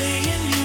saying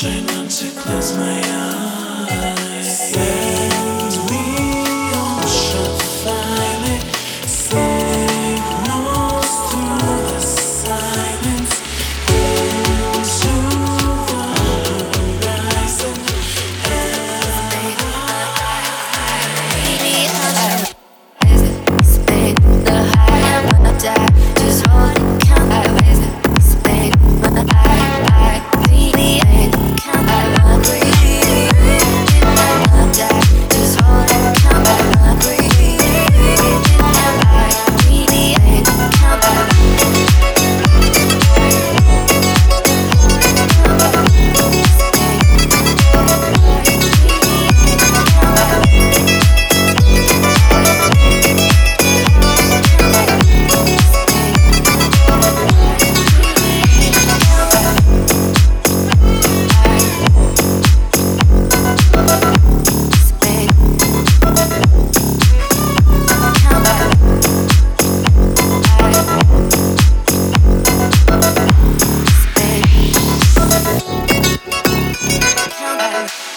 try not to close my eyes. love.